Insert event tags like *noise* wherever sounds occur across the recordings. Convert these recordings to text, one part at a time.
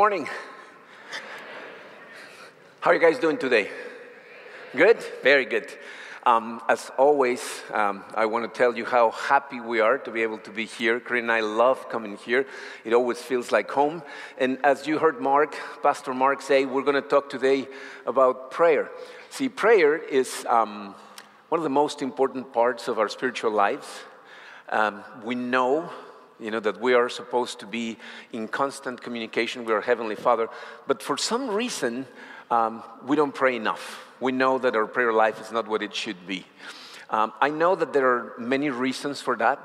morning. How are you guys doing today? Good? Very good. Um, as always, um, I want to tell you how happy we are to be able to be here. Corinne and I love coming here. It always feels like home. And as you heard Mark, Pastor Mark say, we're going to talk today about prayer. See, prayer is um, one of the most important parts of our spiritual lives. Um, we know you know, that we are supposed to be in constant communication with our Heavenly Father. But for some reason, um, we don't pray enough. We know that our prayer life is not what it should be. Um, I know that there are many reasons for that.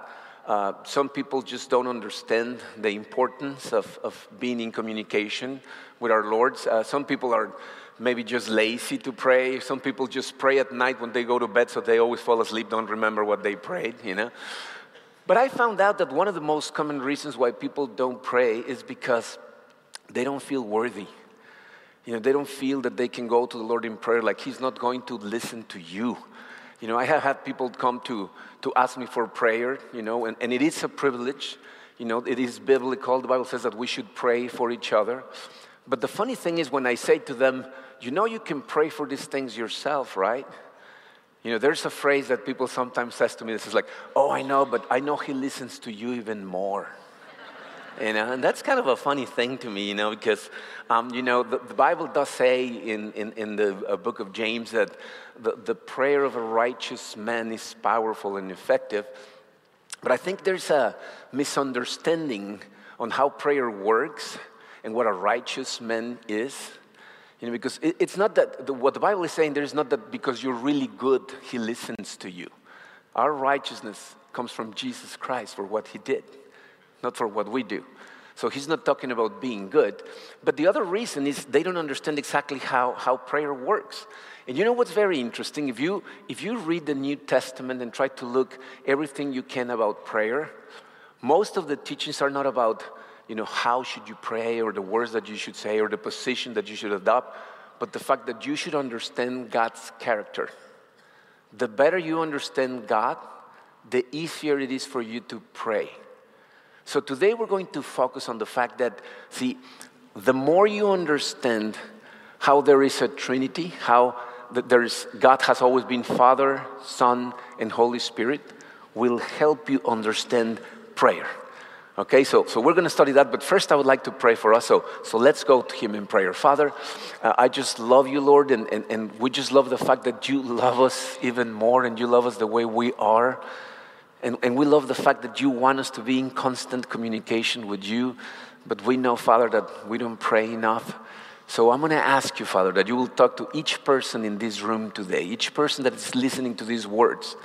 Uh, some people just don't understand the importance of, of being in communication with our Lords. Uh, some people are maybe just lazy to pray. Some people just pray at night when they go to bed so they always fall asleep, don't remember what they prayed, you know. But I found out that one of the most common reasons why people don't pray is because they don't feel worthy. You know, they don't feel that they can go to the Lord in prayer like He's not going to listen to you. You know, I have had people come to, to ask me for prayer, you know, and, and it is a privilege. You know, it is biblical. The Bible says that we should pray for each other. But the funny thing is, when I say to them, you know, you can pray for these things yourself, right? You know, there's a phrase that people sometimes says to me. This is like, "Oh, I know, but I know He listens to you even more." you know, and that's kind of a funny thing to me, you know, because um, you know the, the, Bible does say in in, in the uh, book of James that the, the prayer of a righteous man is powerful and effective. But I think there's a misunderstanding on how prayer works and what a righteous man is. You know, because it, it's not that the, what the Bible is saying there is not that because you're really good, He listens to you. Our righteousness comes from Jesus Christ for what He did, not for what we do. So He's not talking about being good. But the other reason is they don't understand exactly how, how prayer works. And you know what's very interesting? If you, if you read the New Testament and try to look everything you can about prayer, most of the teachings are not about you know, how should you pray or the words that you should say or the position that you should adopt, but the fact that you should understand God's character. The better you understand God, the easier it is for you to pray. So today we're going to focus on the fact that, see, the more you understand how there is a Trinity, how that there is, God has always been Father, Son, and Holy Spirit, will help you understand prayer. Okay, so, so we're going to study that, but first I would like to pray for us. So, so let's go to Him in prayer. Father, uh, I just love you, Lord, and, and, and we just love the fact that you love us even more and you love us the way we are. And, and we love the fact that you want us to be in constant communication with you, but we know, Father, that we don't pray enough. So I'm going to ask you, Father, that you will talk to each person in this room today, each person that is listening to these words,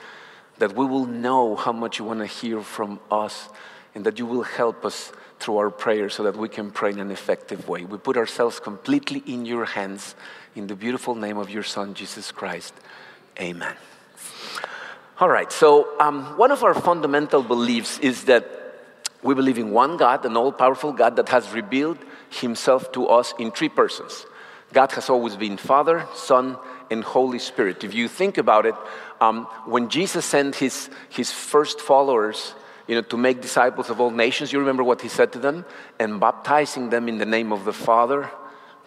that we will know how much you want to hear from us and that you will help us through our prayers so that we can pray in an effective way. We put ourselves completely in your hands in the beautiful name of your Son, Jesus Christ. Amen. All right, so um, one of our fundamental beliefs is that we believe in one God, an all powerful God that has revealed himself to us in three persons. God has always been Father, Son, and Holy Spirit. If you think about it, um, when Jesus sent his, his first followers you know, to make disciples of all nations. You remember what he said to them? And baptizing them in the name of the Father,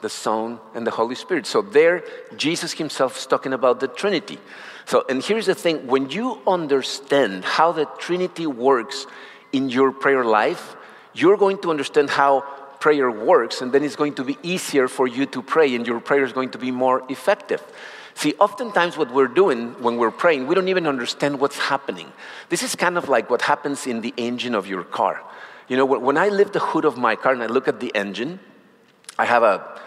the Son, and the Holy Spirit. So there, Jesus himself is talking about the Trinity. So, and here's the thing when you understand how the Trinity works in your prayer life, you're going to understand how prayer works, and then it's going to be easier for you to pray, and your prayer is going to be more effective. See, oftentimes what we're doing when we're praying, we don't even understand what's happening. This is kind of like what happens in the engine of your car. You know, when I lift the hood of my car and I look at the engine, I have a,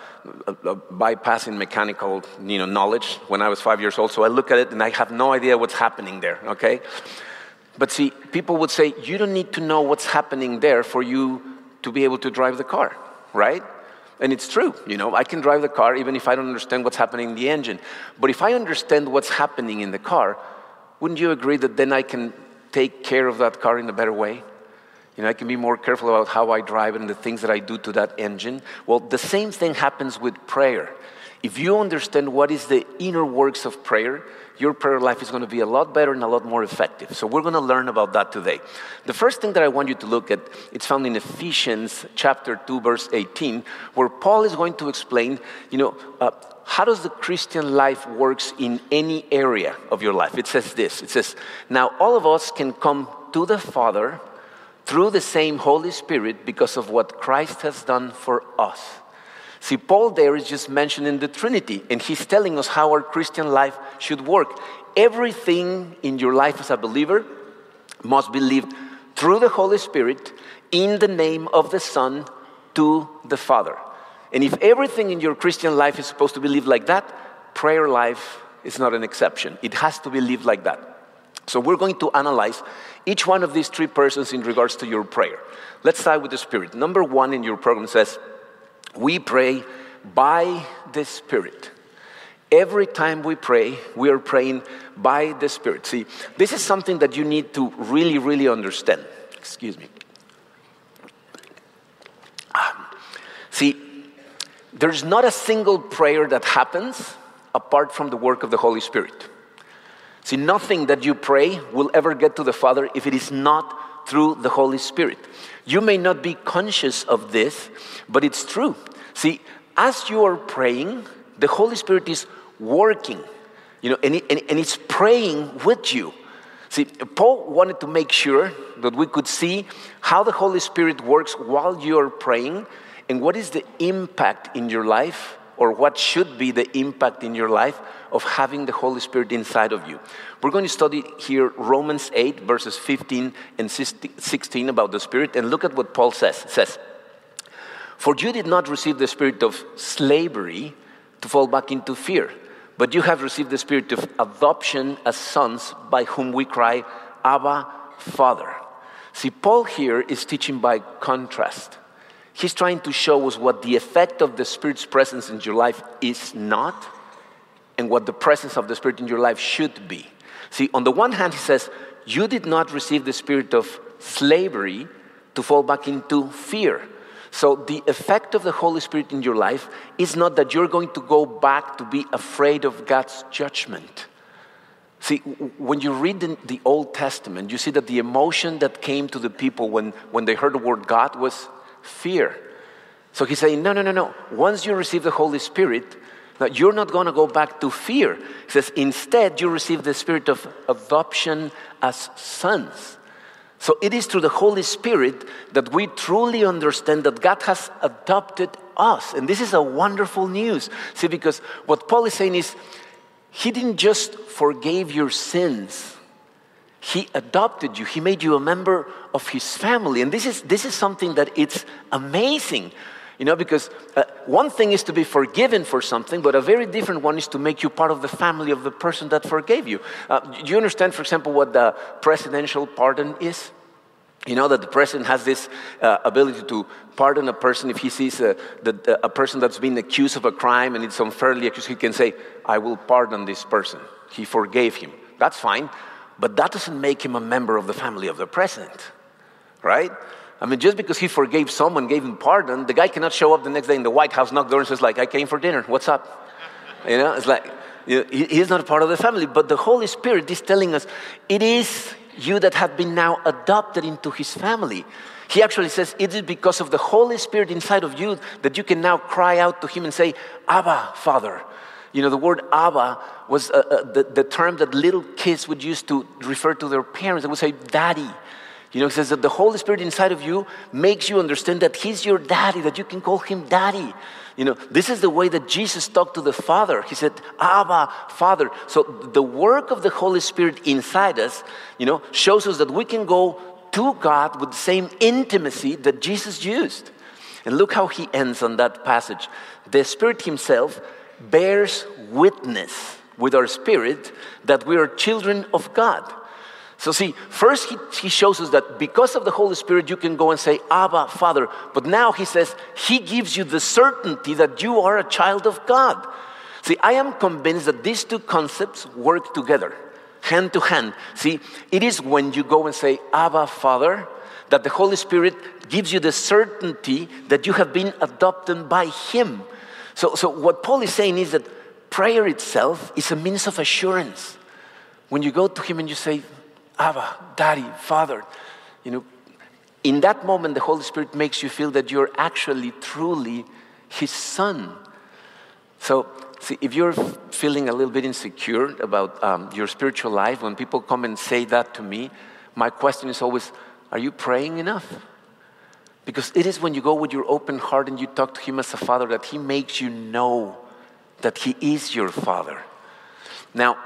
a, a bypassing mechanical you know, knowledge when I was five years old. So I look at it and I have no idea what's happening there, okay? But see, people would say, you don't need to know what's happening there for you to be able to drive the car, right? And it's true, you know, I can drive the car even if I don't understand what's happening in the engine. But if I understand what's happening in the car, wouldn't you agree that then I can take care of that car in a better way? You know, I can be more careful about how I drive and the things that I do to that engine. Well, the same thing happens with prayer. If you understand what is the inner works of prayer, your prayer life is going to be a lot better and a lot more effective. So we're going to learn about that today. The first thing that I want you to look at, it's found in Ephesians chapter 2 verse 18, where Paul is going to explain, you know, uh, how does the Christian life works in any area of your life? It says this. It says, "Now all of us can come to the Father through the same Holy Spirit because of what Christ has done for us." See, Paul there is just mentioning the Trinity, and he's telling us how our Christian life should work. Everything in your life as a believer must be lived through the Holy Spirit in the name of the Son to the Father. And if everything in your Christian life is supposed to be lived like that, prayer life is not an exception. It has to be lived like that. So we're going to analyze each one of these three persons in regards to your prayer. Let's start with the Spirit. Number one in your program says, we pray by the Spirit. Every time we pray, we are praying by the Spirit. See, this is something that you need to really, really understand. Excuse me. Um, see, there's not a single prayer that happens apart from the work of the Holy Spirit. See, nothing that you pray will ever get to the Father if it is not through the Holy Spirit. You may not be conscious of this, but it's true. See, as you are praying, the Holy Spirit is working, you know, and, it, and, and it's praying with you. See, Paul wanted to make sure that we could see how the Holy Spirit works while you are praying and what is the impact in your life or what should be the impact in your life of having the Holy Spirit inside of you. We're going to study here Romans 8, verses 15 and 16 about the Spirit, and look at what Paul says. It says, For you did not receive the spirit of slavery to fall back into fear, but you have received the spirit of adoption as sons, by whom we cry, Abba, Father. See, Paul here is teaching by contrast. He's trying to show us what the effect of the Spirit's presence in your life is not and what the presence of the Spirit in your life should be. See, on the one hand, he says, You did not receive the spirit of slavery to fall back into fear. So, the effect of the Holy Spirit in your life is not that you're going to go back to be afraid of God's judgment. See, when you read the, the Old Testament, you see that the emotion that came to the people when, when they heard the word God was fear. So he's saying, no, no, no, no. Once you receive the Holy Spirit, that you're not going to go back to fear. He says, instead, you receive the spirit of adoption as sons. So it is through the Holy Spirit that we truly understand that God has adopted us. And this is a wonderful news. See, because what Paul is saying is, He didn't just forgive your sins he adopted you. He made you a member of his family. And this is, this is something that it's amazing. You know, because uh, one thing is to be forgiven for something, but a very different one is to make you part of the family of the person that forgave you. Uh, do you understand, for example, what the presidential pardon is? You know that the president has this uh, ability to pardon a person if he sees a, the, a person that's been accused of a crime and it's unfairly accused. He can say, I will pardon this person. He forgave him. That's fine. But that doesn't make him a member of the family of the president, right? I mean, just because he forgave someone, gave him pardon, the guy cannot show up the next day in the White House, knock doors, and says like, "I came for dinner. What's up?" *laughs* You know, it's like you know, he's not a part of the family. But the Holy Spirit is telling us, it is you that have been now adopted into His family. He actually says it is because of the Holy Spirit inside of you that you can now cry out to Him and say, "Abba, Father." You know, the word Abba was uh, uh, the, the term that little kids would use to refer to their parents. They would say, Daddy. You know, it says that the Holy Spirit inside of you makes you understand that He's your daddy, that you can call Him daddy. You know, this is the way that Jesus talked to the Father. He said, Abba, Father. So the work of the Holy Spirit inside us, you know, shows us that we can go to God with the same intimacy that Jesus used. And look how he ends on that passage. The Spirit Himself bears witness with our spirit that we are children of God. So, see, first he, he shows us that because of the Holy Spirit, you can go and say, Abba, Father. But now he says, He gives you the certainty that you are a child of God. See, I am convinced that these two concepts work together, hand to hand. See, it is when you go and say, Abba, Father, that the Holy Spirit gives you the certainty that you have been adopted by Him. So, so what Paul is saying is that prayer itself is a means of assurance. When you go to Him and you say, Abba, Daddy, Father, you know, in that moment, the Holy Spirit makes you feel that you're actually truly His Son. So, see, if you're feeling a little bit insecure about um, your spiritual life, when people come and say that to me, my question is always, are you praying enough? Because it is when you go with your open heart and you talk to Him as a Father that He makes you know that He is your Father. Now,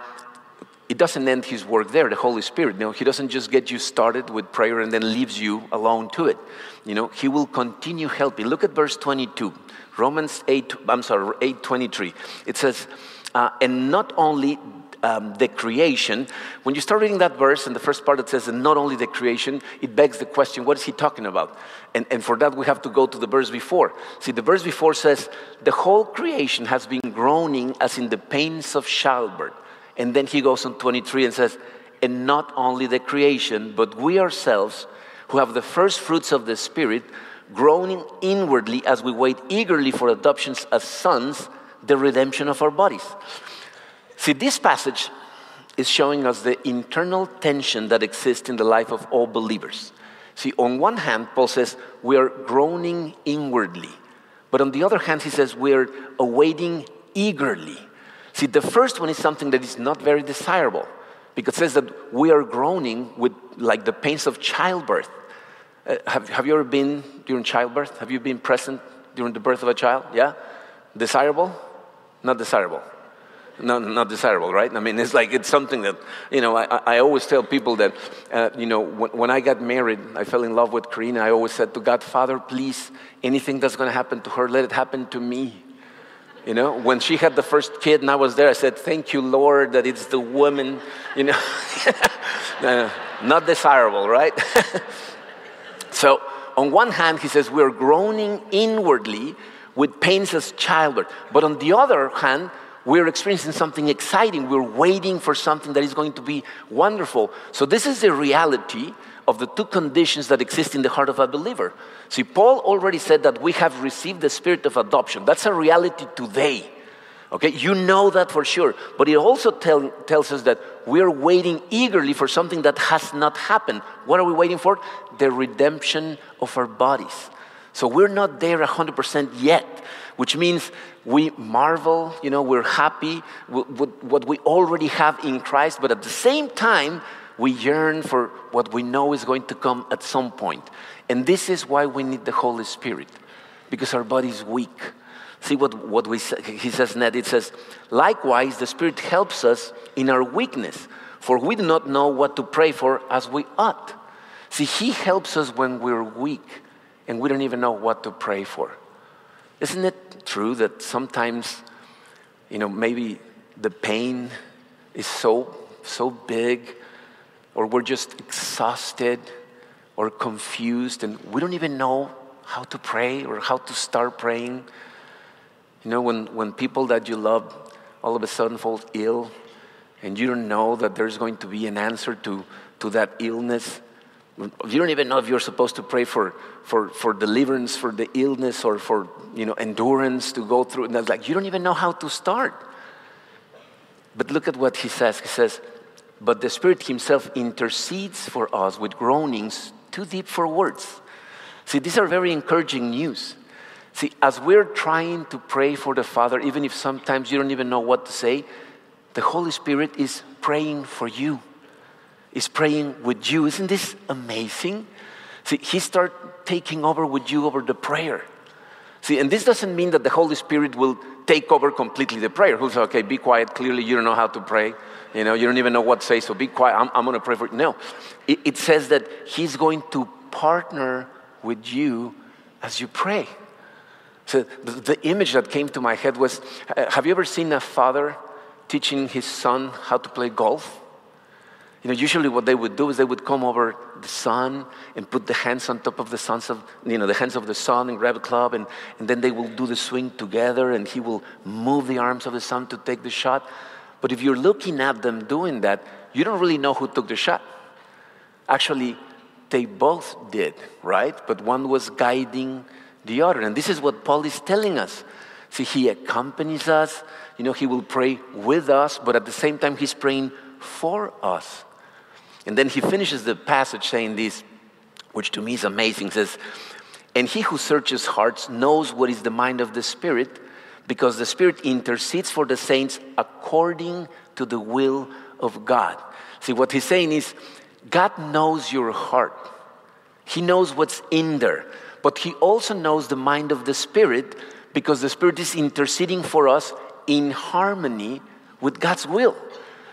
it doesn't end his work there, the Holy Spirit. Know, he doesn't just get you started with prayer and then leaves you alone to it. You know, he will continue helping. Look at verse 22. Romans 8, I'm sorry, 8:23. It says, uh, and not only um, the creation. When you start reading that verse, and the first part it says, and not only the creation, it begs the question, what is he talking about? And, and for that, we have to go to the verse before. See, the verse before says, the whole creation has been groaning as in the pains of childbirth. And then he goes on 23 and says, and not only the creation, but we ourselves who have the first fruits of the Spirit, groaning inwardly as we wait eagerly for adoptions as sons, the redemption of our bodies. See, this passage is showing us the internal tension that exists in the life of all believers. See, on one hand, Paul says we are groaning inwardly, but on the other hand, he says we are awaiting eagerly. See, the first one is something that is not very desirable because it says that we are groaning with like the pains of childbirth. Uh, have, have you ever been during childbirth? Have you been present during the birth of a child? Yeah? Desirable? Not desirable. No, not desirable, right? I mean, it's like it's something that, you know, I, I always tell people that, uh, you know, when, when I got married, I fell in love with Karina. I always said to God, Father, please, anything that's going to happen to her, let it happen to me. You know, when she had the first kid and I was there, I said, Thank you, Lord, that it's the woman, you know, *laughs* not desirable, right? *laughs* so, on one hand, he says, We're groaning inwardly with pains as childbirth. But on the other hand, we're experiencing something exciting. We're waiting for something that is going to be wonderful. So, this is the reality of the two conditions that exist in the heart of a believer. See, Paul already said that we have received the spirit of adoption. That's a reality today. Okay, you know that for sure. But it also tell, tells us that we are waiting eagerly for something that has not happened. What are we waiting for? The redemption of our bodies. So we're not there 100% yet, which means we marvel, you know, we're happy with what we already have in Christ, but at the same time, we yearn for what we know is going to come at some point. And this is why we need the Holy Spirit, because our body is weak. See what, what we, he says net, it says, likewise, the Spirit helps us in our weakness, for we do not know what to pray for as we ought. See, he helps us when we're weak and we don't even know what to pray for. Isn't it true that sometimes, you know, maybe the pain is so, so big or we're just exhausted or confused and we don't even know how to pray or how to start praying. You know, when, when people that you love all of a sudden fall ill and you don't know that there's going to be an answer to, to that illness, you don't even know if you're supposed to pray for, for, for deliverance for the illness or for you know, endurance to go through. And that's like, you don't even know how to start. But look at what he says. He says, but the Spirit Himself intercedes for us with groanings too deep for words. See, these are very encouraging news. See, as we're trying to pray for the Father, even if sometimes you don't even know what to say, the Holy Spirit is praying for you, is praying with you. Isn't this amazing? See, He starts taking over with you over the prayer. See, and this doesn't mean that the Holy Spirit will take over completely the prayer. Who's okay, be quiet, clearly you don't know how to pray. You know, you don't even know what to say, so be quiet. I'm, I'm going to pray for you. No, it, it says that He's going to partner with you as you pray. So the, the image that came to my head was uh, have you ever seen a father teaching his son how to play golf? You know, usually what they would do is they would come over the son and put the hands on top of the sons of, you know, the hands of the son and grab a club and, and then they will do the swing together and he will move the arms of the son to take the shot. But if you're looking at them doing that, you don't really know who took the shot. Actually, they both did, right? But one was guiding the other. And this is what Paul is telling us. See, he accompanies us, you know, he will pray with us, but at the same time, he's praying for us. And then he finishes the passage saying this, which to me is amazing. says, And he who searches hearts knows what is the mind of the Spirit, because the Spirit intercedes for the saints according to the will of God. See, what he's saying is, God knows your heart. He knows what's in there. But He also knows the mind of the Spirit because the Spirit is interceding for us in harmony with God's will.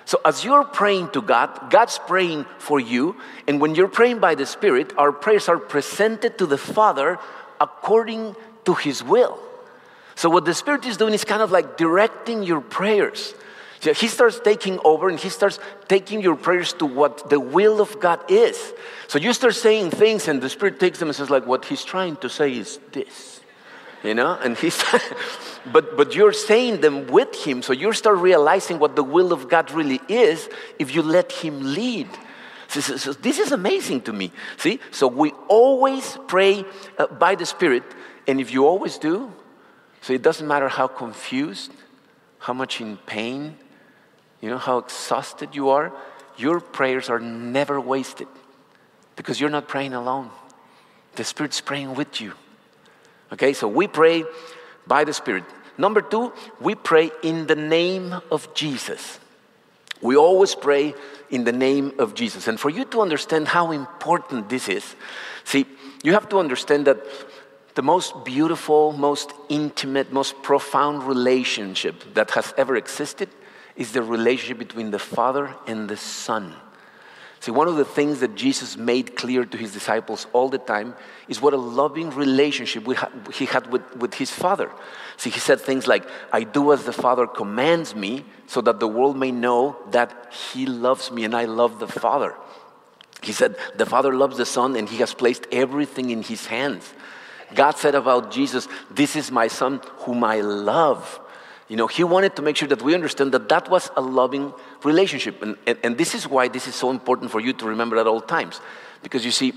So, as you're praying to God, God's praying for you. And when you're praying by the Spirit, our prayers are presented to the Father according to His will. So, what the Spirit is doing is kind of like directing your prayers. So he starts taking over and he starts taking your prayers to what the will of God is. So you start saying things and the Spirit takes them and says, like, what he's trying to say is this. You know? And he's, *laughs* but, but you're saying them with him. So you start realizing what the will of God really is if you let him lead. So, so, so this is amazing to me. See? So we always pray uh, by the Spirit. And if you always do, so it doesn't matter how confused, how much in pain, you know how exhausted you are? Your prayers are never wasted because you're not praying alone. The Spirit's praying with you. Okay, so we pray by the Spirit. Number two, we pray in the name of Jesus. We always pray in the name of Jesus. And for you to understand how important this is, see, you have to understand that the most beautiful, most intimate, most profound relationship that has ever existed is the relationship between the Father and the Son. See, one of the things that Jesus made clear to his disciples all the time is what a loving relationship he had with, with his Father. See, he said things like, I do as the Father commands me, so that the world may know that he loves me and I love the Father. He said, The Father loves the Son and he has placed everything in his hands. God said about Jesus, This is my Son whom I love. You know, he wanted to make sure that we understand that that was a loving relationship. And, and, and, this is why this is so important for you to remember at all times. Because you see,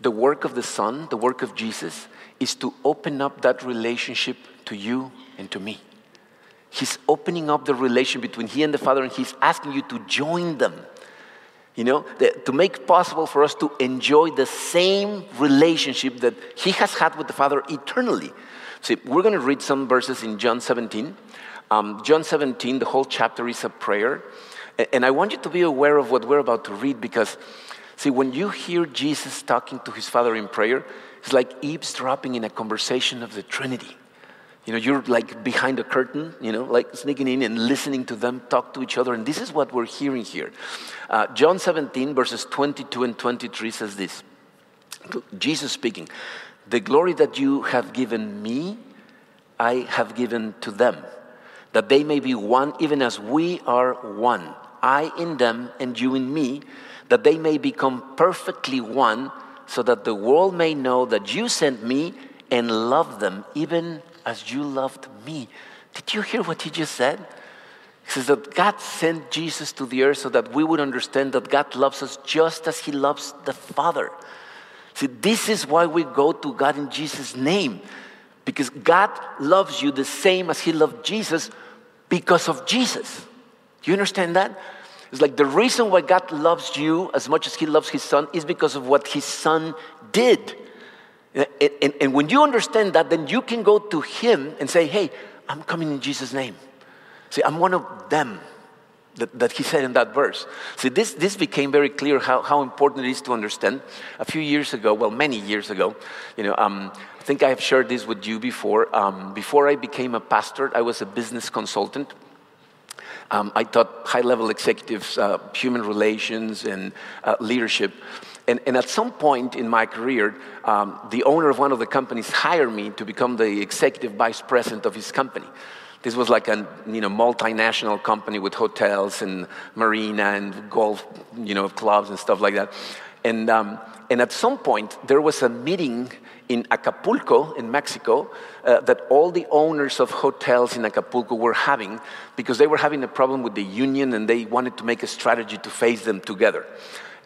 the work of the Son, the work of Jesus, is to open up that relationship to you and to me. He's opening up the relation between He and the Father, and He's asking you to join them. You know, to make possible for us to enjoy the same relationship that He has had with the Father eternally. See, we're going to read some verses in John 17. Um, John 17, the whole chapter is a prayer. And I want you to be aware of what we're about to read because, see, when you hear Jesus talking to his Father in prayer, it's like eavesdropping in a conversation of the Trinity. You know, you're like behind a curtain, you know, like sneaking in and listening to them talk to each other. And this is what we're hearing here. Uh, John 17, verses 22 and 23 says this Jesus speaking. The glory that you have given me, I have given to them, that they may be one, even as we are one. I in them and you in me, that they may become perfectly one, so that the world may know that you sent me and love them, even as you loved me. Did you hear what he just said? He says that God sent Jesus to the earth so that we would understand that God loves us just as he loves the Father. See, this is why we go to God in Jesus' name. Because God loves you the same as He loved Jesus because of Jesus. Do you understand that? It's like the reason why God loves you as much as He loves His Son is because of what His Son did. And, and, and when you understand that, then you can go to Him and say, Hey, I'm coming in Jesus' name. See, I'm one of them that, that he said in that verse. See, this, this became very clear how, how important it is to understand. A few years ago, well, many years ago, you know, um, think I have shared this with you before. Um, before I became a pastor, I was a business consultant. Um, I taught high level executives uh, human relations and uh, leadership. And, and, at some point in my career, um, the owner of one of the companies hired me to become the executive vice president of his company. This was like a you know, multinational company with hotels and marina and golf you know, clubs and stuff like that. And, um, and at some point, there was a meeting in Acapulco, in Mexico, uh, that all the owners of hotels in Acapulco were having because they were having a problem with the union and they wanted to make a strategy to face them together.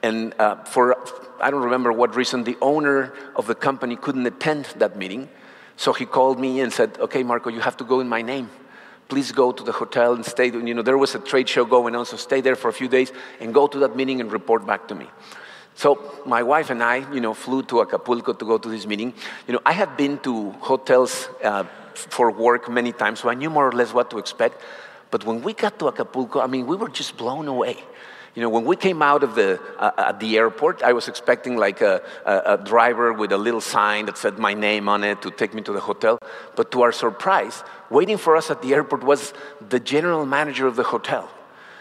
And uh, for, I don't remember what reason, the owner of the company couldn't attend that meeting. So he called me and said, Okay, Marco, you have to go in my name. Please go to the hotel and stay. You know, there was a trade show going on, so stay there for a few days and go to that meeting and report back to me. So my wife and I, you know, flew to Acapulco to go to this meeting. You know, I have been to hotels uh, for work many times, so I knew more or less what to expect. But when we got to Acapulco, I mean, we were just blown away. You know, when we came out of the, uh, at the airport, I was expecting like a, a, a, driver with a little sign that said my name on it to take me to the hotel. But to our surprise, waiting for us at the airport was the general manager of the hotel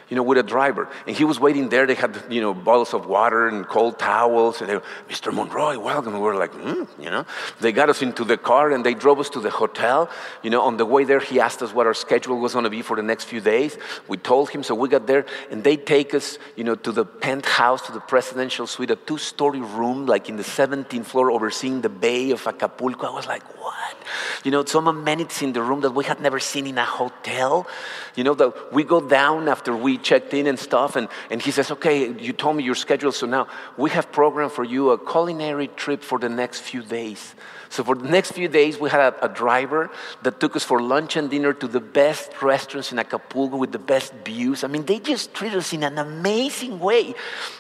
you know, with a driver. And he was waiting there. They had, you know, bottles of water and cold towels. And they were, Mr. Monroy, welcome. We were like, hmm, you know. They got us into the car and they drove us to the hotel. You know, on the way there, he asked us what our schedule was going to be for the next few days. We told him, so we got there and they take us, you know, to the penthouse, to the presidential suite, a two-story room, like in the 17th floor, overseeing the bay of Acapulco. I was like, what? You know, some amenities in the room that we had never seen in a hotel. You know, that we go down after we checked in and stuff. And, and he says, Okay, you told me your schedule, so now we have programmed for you a culinary trip for the next few days. So for the next few days, we had a, a, driver that took us for lunch and dinner to the best restaurants in Acapulco with the best views. I mean, they just treated us in an amazing way.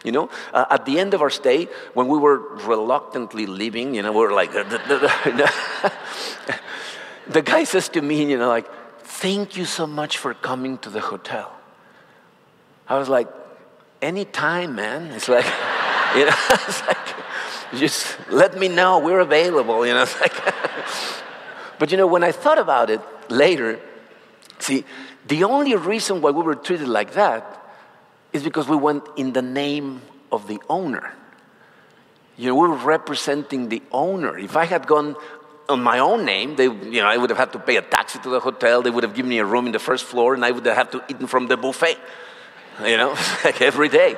You know, uh, at the end of our stay, when we were reluctantly leaving, you know, we were like, *laughs* the guy says to me, you know, like, thank you so much for coming to the hotel. I was like, anytime, man. It's like, *laughs* you know, *laughs* it's like, just let me know, we're available, you know. *laughs* It's like, but you know, when I thought about it later, see, the only reason why we were treated like that is because we went in the name of the owner. You know, we were representing the owner. If I had gone on my own name, they, you know, I would have had to pay a taxi to the hotel. They would have given me a room in the first floor, and I would have had to eat from the buffet *laughs* you know, *laughs* like every day.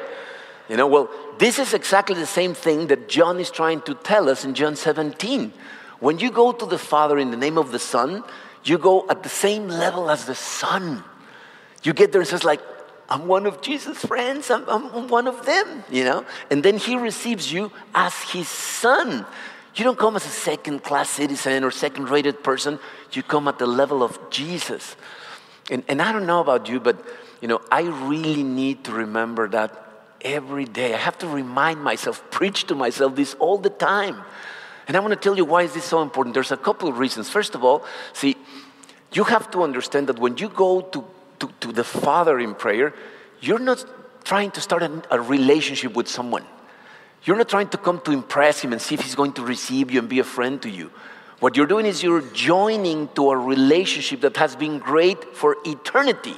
You know, well, this is exactly the same thing that John is trying to tell us in John 17. When you go to the Father in the name of the Son, you go at the same level as the Son. You get there and says like, I'm one of Jesus' friends. I'm, I'm one of them, you know? And then he receives you as his son. You don't come as a second class citizen or second rated person. You come at the level of Jesus. And, and I don't know about you, but you know, I really need to remember that every day. I have to remind myself, preach to myself this all the time. And I want to tell you why is this so important. There's a couple of reasons. First of all, see, you have to understand that when you go to, to, to the Father in prayer, you're not trying to start a, a relationship with someone. You're not trying to come to impress him and see if he's going to receive you and be a friend to you. What you're doing is you're joining to a relationship that has been great for eternity.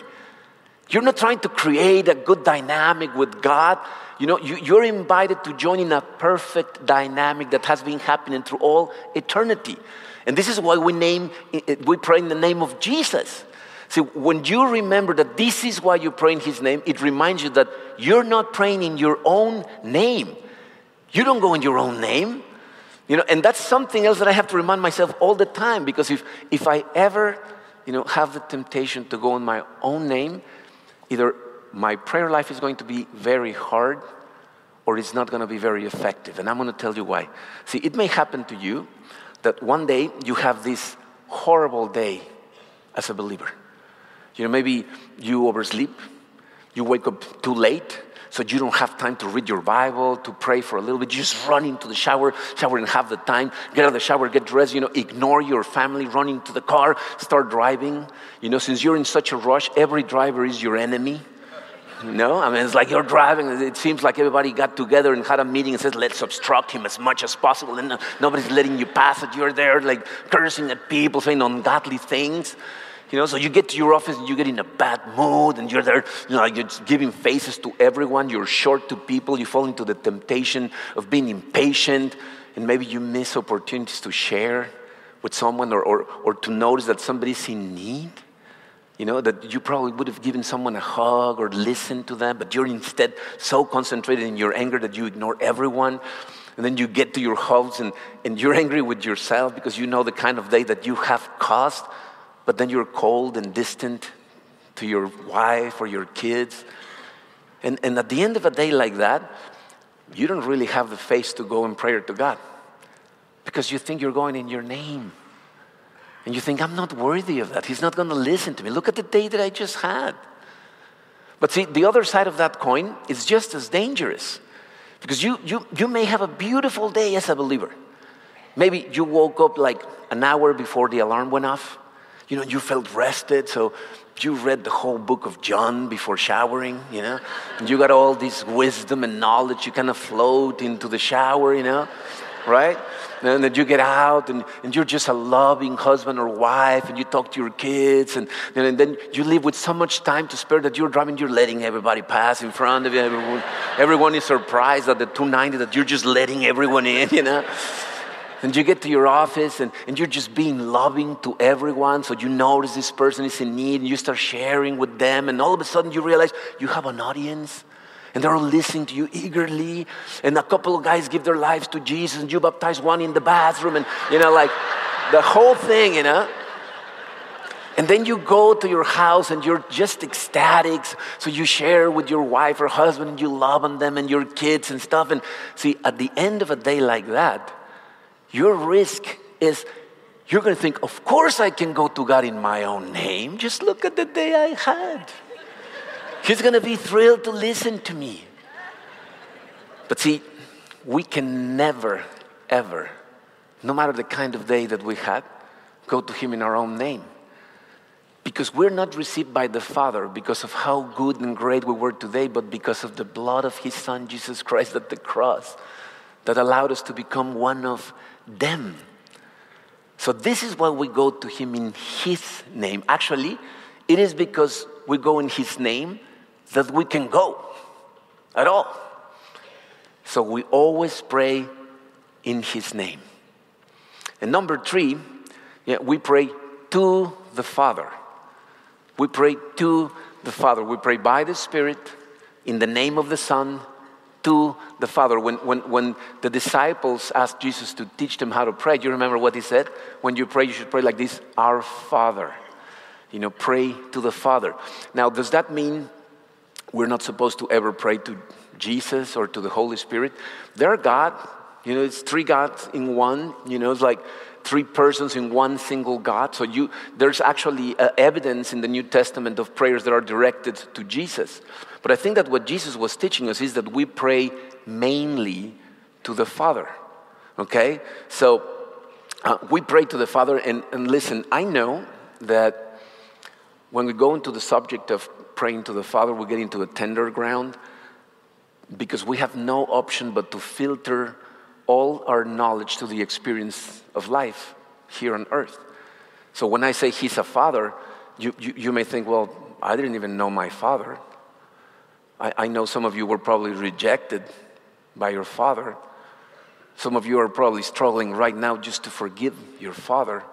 You're not trying to create a good dynamic with God. You know, you, are invited to join in a perfect dynamic that has been happening through all eternity. And this is why we name, we pray in the name of Jesus. See, when you remember that this is why you pray in His name, it reminds you that you're not praying in your own name. You don't go in your own name. You know, and that's something else that I have to remind myself all the time because if, if I ever, you know, have the temptation to go in my own name, either my prayer life is going to be very hard or it's not going to be very effective. And I'm going to tell you why. See, it may happen to you that one day you have this horrible day as a believer. You know, maybe you oversleep, you wake up too late, so you don't have time to read your Bible, to pray for a little bit. You just run into the shower, shower and have the time, get out of the shower, get dressed, you know, ignore your family, run into the car, start driving. You know, since you're in such a rush, every driver is your enemy. No, I mean, it's like you're driving. It seems like everybody got together and had a meeting and said, let's obstruct him as much as possible. And nobody's letting you pass it. You're there, like cursing at people, saying ungodly things. You know, so you get to your office and you get in a bad mood and you're there, you know, you're giving faces to everyone. You're short to people. You fall into the temptation of being impatient and maybe you miss opportunities to share with someone or, or, or to notice that somebody's in need. You know, that you probably would have given someone a hug or listened to them, but you're instead so concentrated in your anger that you ignore everyone. And then you get to your house and, and you're angry with yourself because you know the kind of day that you have caused but then you're cold and distant to your wife or your kids. And, and at the end of a day like that, you don't really have the face to go in prayer to God because you think you're going in your name. And you think, I'm not worthy of that. He's not going to listen to me. Look at the day that I just had. But see, the other side of that coin is just as dangerous because you, you, you may have a beautiful day as a believer. Maybe you woke up like an hour before the alarm went off. You know, you felt rested, so you read the whole book of John before showering, you know, and you got all this wisdom and knowledge. You kind of float into the shower, you know, right? And then you get out and, and you're just a loving husband or wife and you talk to your kids and, and then you live with so much time to spare that you're driving, you're letting everybody pass in front of you. Everyone, everyone is surprised at the 290 that you're just letting everyone in, you know. And you get to your office and, and you're just being loving to everyone. So you notice this person is in need and you start sharing with them. And all of a sudden you realize you have an audience and they're all listening to you eagerly. And a couple of guys give their lives to Jesus and you baptize one in the bathroom and, you know, like the whole thing, you know. And then you go to your house and you're just ecstatic. So you share with your wife or husband and you love on them and your kids and stuff. And see, at the end of a day like that, your risk is you're going to think, of course I can go to God in my own name. Just look at the day I had. He's going to be thrilled to listen to me. But see, we can never, ever, no matter the kind of day that we had, go to Him in our own name. Because we're not received by the Father because of how good and great we were today, but because of the blood of His Son, Jesus Christ, at the cross that allowed us to become one of them. So, this is why we go to Him in His name. Actually, it is because we go in His name that we can go at all. So, we always pray in His name. And number three, yeah, we pray to the Father. We pray to the Father. We pray by the Spirit, in the name of the Son, to the Father. When, when, when the disciples asked Jesus to teach them how to pray, do you remember what he said? When you pray, you should pray like this Our Father. You know, pray to the Father. Now, does that mean we're not supposed to ever pray to Jesus or to the Holy Spirit? They're God. You know, it's three gods in one. You know, it's like three persons in one single God. So you, there's actually uh, evidence in the New Testament of prayers that are directed to Jesus. But I think that what Jesus was teaching us is that we pray mainly to the Father. Okay? So uh, we pray to the Father, and, and listen, I know that when we go into the subject of praying to the Father, we get into a tender ground because we have no option but to filter all our knowledge to the experience of life here on earth. So when I say He's a Father, you, you, you may think, well, I didn't even know my Father. I, I know some of you were probably rejected by your father. Some of you are probably struggling right now just to forgive your father.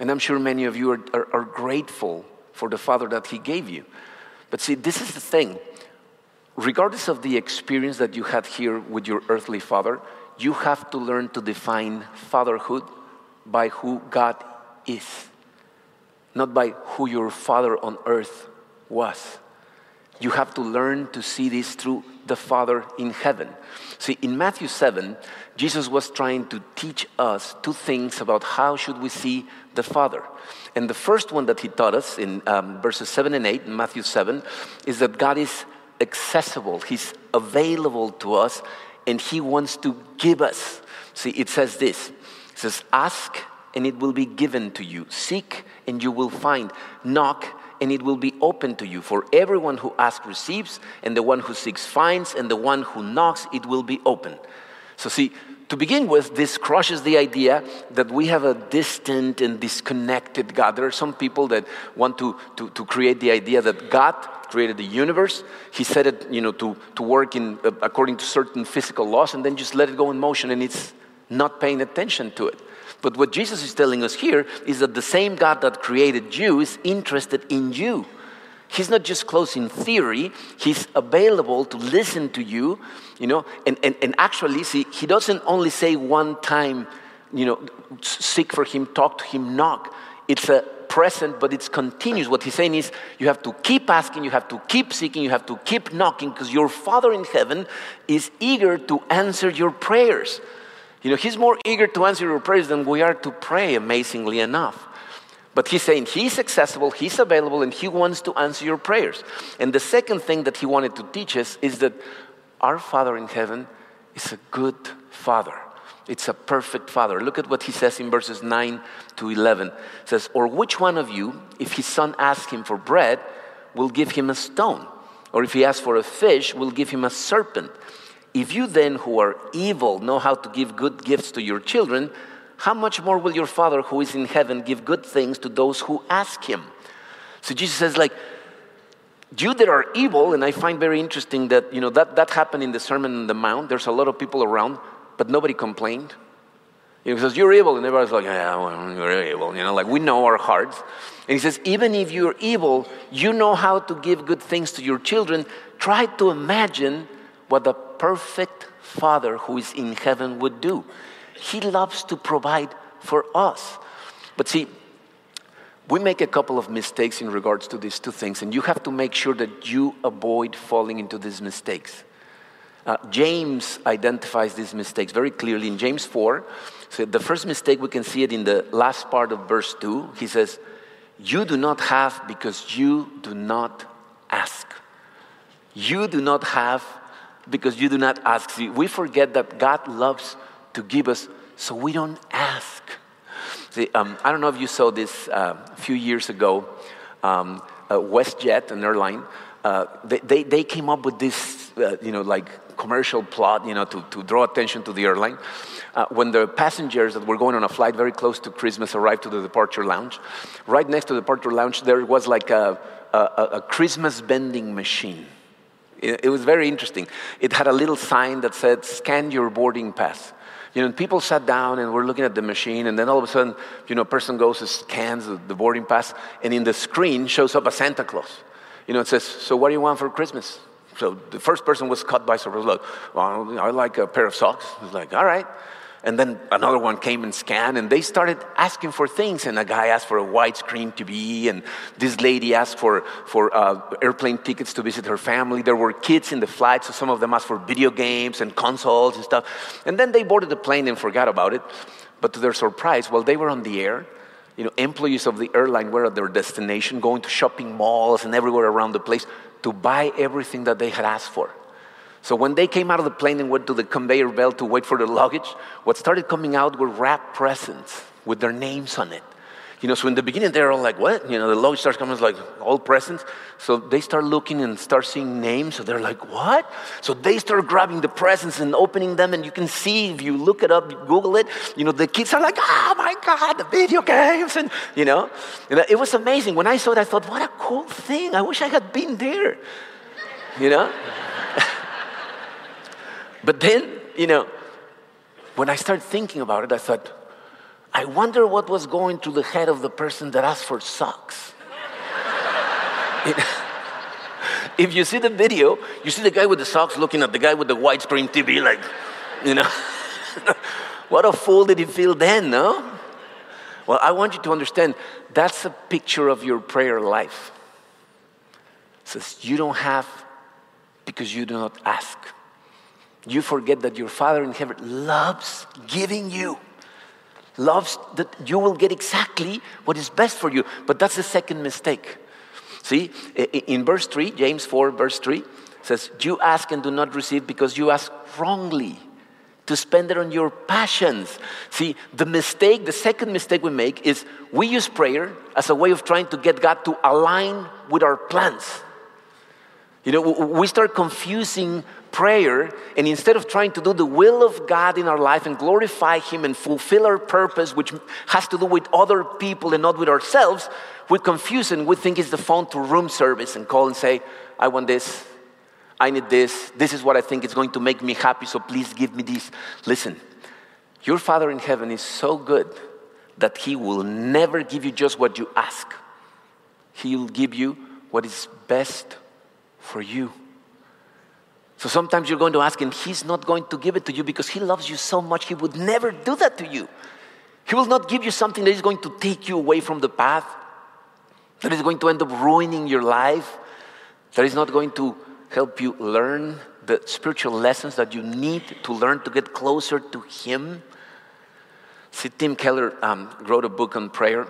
And I'm sure many of you are, are, are, grateful for the father that he gave you. But see, this is the thing. Regardless of the experience that you had here with your earthly father, you have to learn to define fatherhood by who God is, not by who your father on earth was. You have to learn to see this through the Father in heaven. See, in Matthew 7, Jesus was trying to teach us two things about how should we see the Father. And the first one that he taught us in um, verses 7 and 8 in Matthew 7 is that God is accessible, He's available to us, and He wants to give us. See, it says this it says, Ask and it will be given to you, seek and you will find, knock and it will be open to you. For everyone who asks receives, and the one who seeks finds, and the one who knocks, it will be open. So, see, to begin with, this crushes the idea that we have a distant and disconnected God. There are some people that want to, to, to create the idea that God created the universe. He set it, you know, to, to work in, uh, according to certain physical laws, and then just let it go in motion, and it's not paying attention to it. But what Jesus is telling us here is that the same God that created you is interested in you. He's not just close in theory, he's available to listen to you, you know, and, and, and actually, see, he doesn't only say one time, you know, seek for him, talk to him, knock. It's a present, but it's continuous. What he's saying is you have to keep asking, you have to keep seeking, you have to keep knocking because your Father in heaven is eager to answer your prayers. You know, he's more eager to answer your prayers than we are to pray, amazingly enough. But he's saying he's accessible, he's available, and he wants to answer your prayers. And the second thing that he wanted to teach us is that our Father in heaven is a good Father. It's a perfect father. Look at what he says in verses 9 to 11. It says, Or which one of you, if his son asks him for bread, will give him a stone? Or if he asks for a fish, will give him a serpent? If you then, who are evil, know how to give good gifts to your children, how much more will your Father who is in heaven give good things to those who ask him? So Jesus says, like, you that are evil, and I find very interesting that, you know, that, that happened in the Sermon on the Mount. There's a lot of people around but nobody complained. He says, You're evil. And everybody's like, Yeah, well, you're evil. You know, like we know our hearts. And he says, Even if you're evil, you know how to give good things to your children. Try to imagine what the perfect Father who is in heaven would do. He loves to provide for us. But see, we make a couple of mistakes in regards to these two things, and you have to make sure that you avoid falling into these mistakes. Uh, James identifies these mistakes very clearly in James 4. So the first mistake, we can see it in the last part of verse 2. He says, You do not have because you do not ask. You do not have because you do not ask. See, we forget that God loves to give us, so we don't ask. See, um, I don't know if you saw this uh, a few years ago. Um, uh, WestJet, an airline, uh, they, they, they, came up with this, uh, you know, like commercial plot, you know, to, to draw attention to the airline. Uh, when the passengers that were going on a flight very close to Christmas arrived to the departure lounge, right next to the departure lounge, there was like a, a, a Christmas vending machine. It, it was very interesting. It had a little sign that said, scan your boarding pass. You know, people sat down and were looking at the machine, and then all of a sudden, you know, a person goes and scans the boarding pass, and in the screen shows up a Santa Claus. You know, it says, So what do you want for Christmas? So the first person was cut by surprise. Like, well, I like a pair of socks. It's like, all right. And then another one came and scanned, and they started asking for things. And a guy asked for a widescreen TV, and this lady asked for, for uh, airplane tickets to visit her family. There were kids in the flight, so some of them asked for video games and consoles and stuff. And then they boarded the plane and forgot about it. But to their surprise, while they were on the air, you know, employees of the airline were at their destination, going to shopping malls and everywhere around the place to buy everything that they had asked for. So when they came out of the plane and went to the conveyor belt to wait for the luggage, what started coming out were wrapped presents with their names on it. You know, so in the beginning they're all like, what? You know, the luggage starts coming, it's like all presents. So they start looking and start seeing names. So they're like, what? So they start grabbing the presents and opening them. And you can see, if you look it up, Google it, you know, the kids are like, oh my God, the video games. And, you know, and it was amazing. When I saw it, I thought, what a cool thing. I wish I had been there. You know? But then, you know, when I started thinking about it, I thought, I wonder what was going through the head of the person that asked for socks. *laughs* if you see the video, you see the guy with the socks looking at the guy with the widescreen TV, like, you know, *laughs* what a fool did he feel then, no? Well, I want you to understand that's a picture of your prayer life. It says, You don't have because you do not ask. You forget that your Father in heaven loves giving you loves that you will get exactly what is best for you. But that's the second mistake. See, in verse 3, James 4, verse 3 says, You ask and do not receive because you ask wrongly to spend it on your passions. See, the mistake, the second mistake we make is we use prayer as a way of trying to get God to align with our plans. You know, we start confusing prayer, and instead of trying to do the will of God in our life and glorify Him and fulfill our purpose, which has to do with other people and not with ourselves, we confuse and we think it's the phone to room service and call and say, I want this, I need this, this is what I think is going to make me happy, so please give me this. Listen, your Father in heaven is so good that He will never give you just what you ask, He will give you what is best for you. So sometimes you're going to ask him, he's not going to give it to you because he loves you so much, he would never do that to you. He will not give you something that is going to take you away from the path. that is going to end up ruining your life, that is not going to help you learn the spiritual lessons that you need to learn to get closer to Him. See, Tim Keller um, wrote a book on prayer,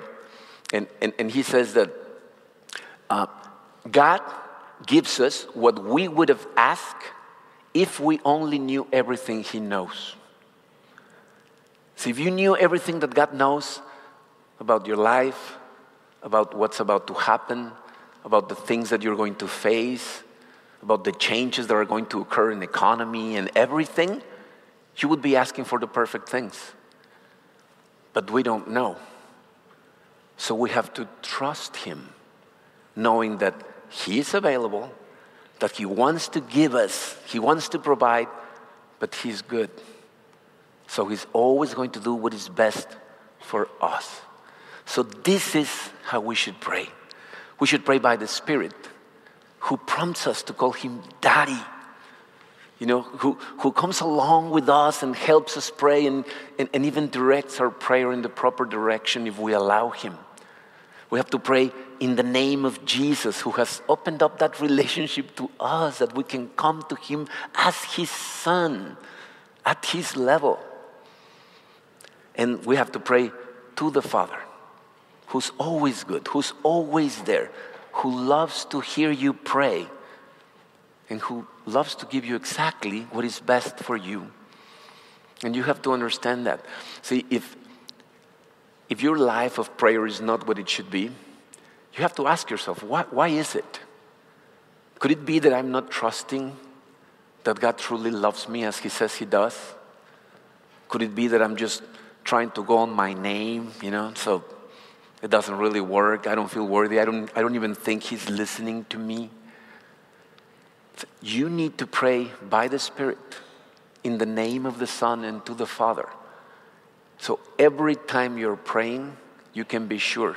and, and, and he says that uh, God gives us what we would have asked if we only knew everything He knows. See, if you knew everything that God knows about your life, about what's about to happen, about the things that you're going to face, about the changes that are going to occur in the economy and everything, you would be asking for the perfect things. But we don't know. So we have to trust Him, knowing that He is available, that He wants to give us, He wants to provide, but He's good. So He's always going to do what is best for us. So, this is how we should pray. We should pray by the Spirit who prompts us to call Him Daddy. You know, who, who comes along with us and helps us pray and, and, and even directs our prayer in the proper direction if we allow Him. We have to pray in the name of Jesus, who has opened up that relationship to us that we can come to Him as His Son at His level. And we have to pray to the Father who's always good, who's always there, who loves to hear you pray, and who loves to give you exactly what is best for you. And you have to understand that. See, if, if your life of prayer is not what it should be, you have to ask yourself, why, why is it? Could it be that I'm not trusting that God truly loves me as He says He does? Could it be that I'm just trying to go on my name, you know, so it doesn't really work. I don't feel worthy. I don't, I don't even think He's listening to me. You need to pray by the Spirit in the name of the Son and to the Father. So every time you're praying, you can be sure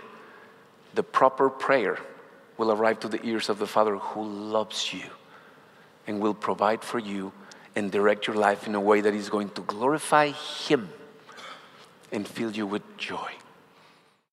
the proper prayer will arrive to the ears of the Father who loves you and will provide for you and direct your life in a way that is going to glorify Him and fill you with joy.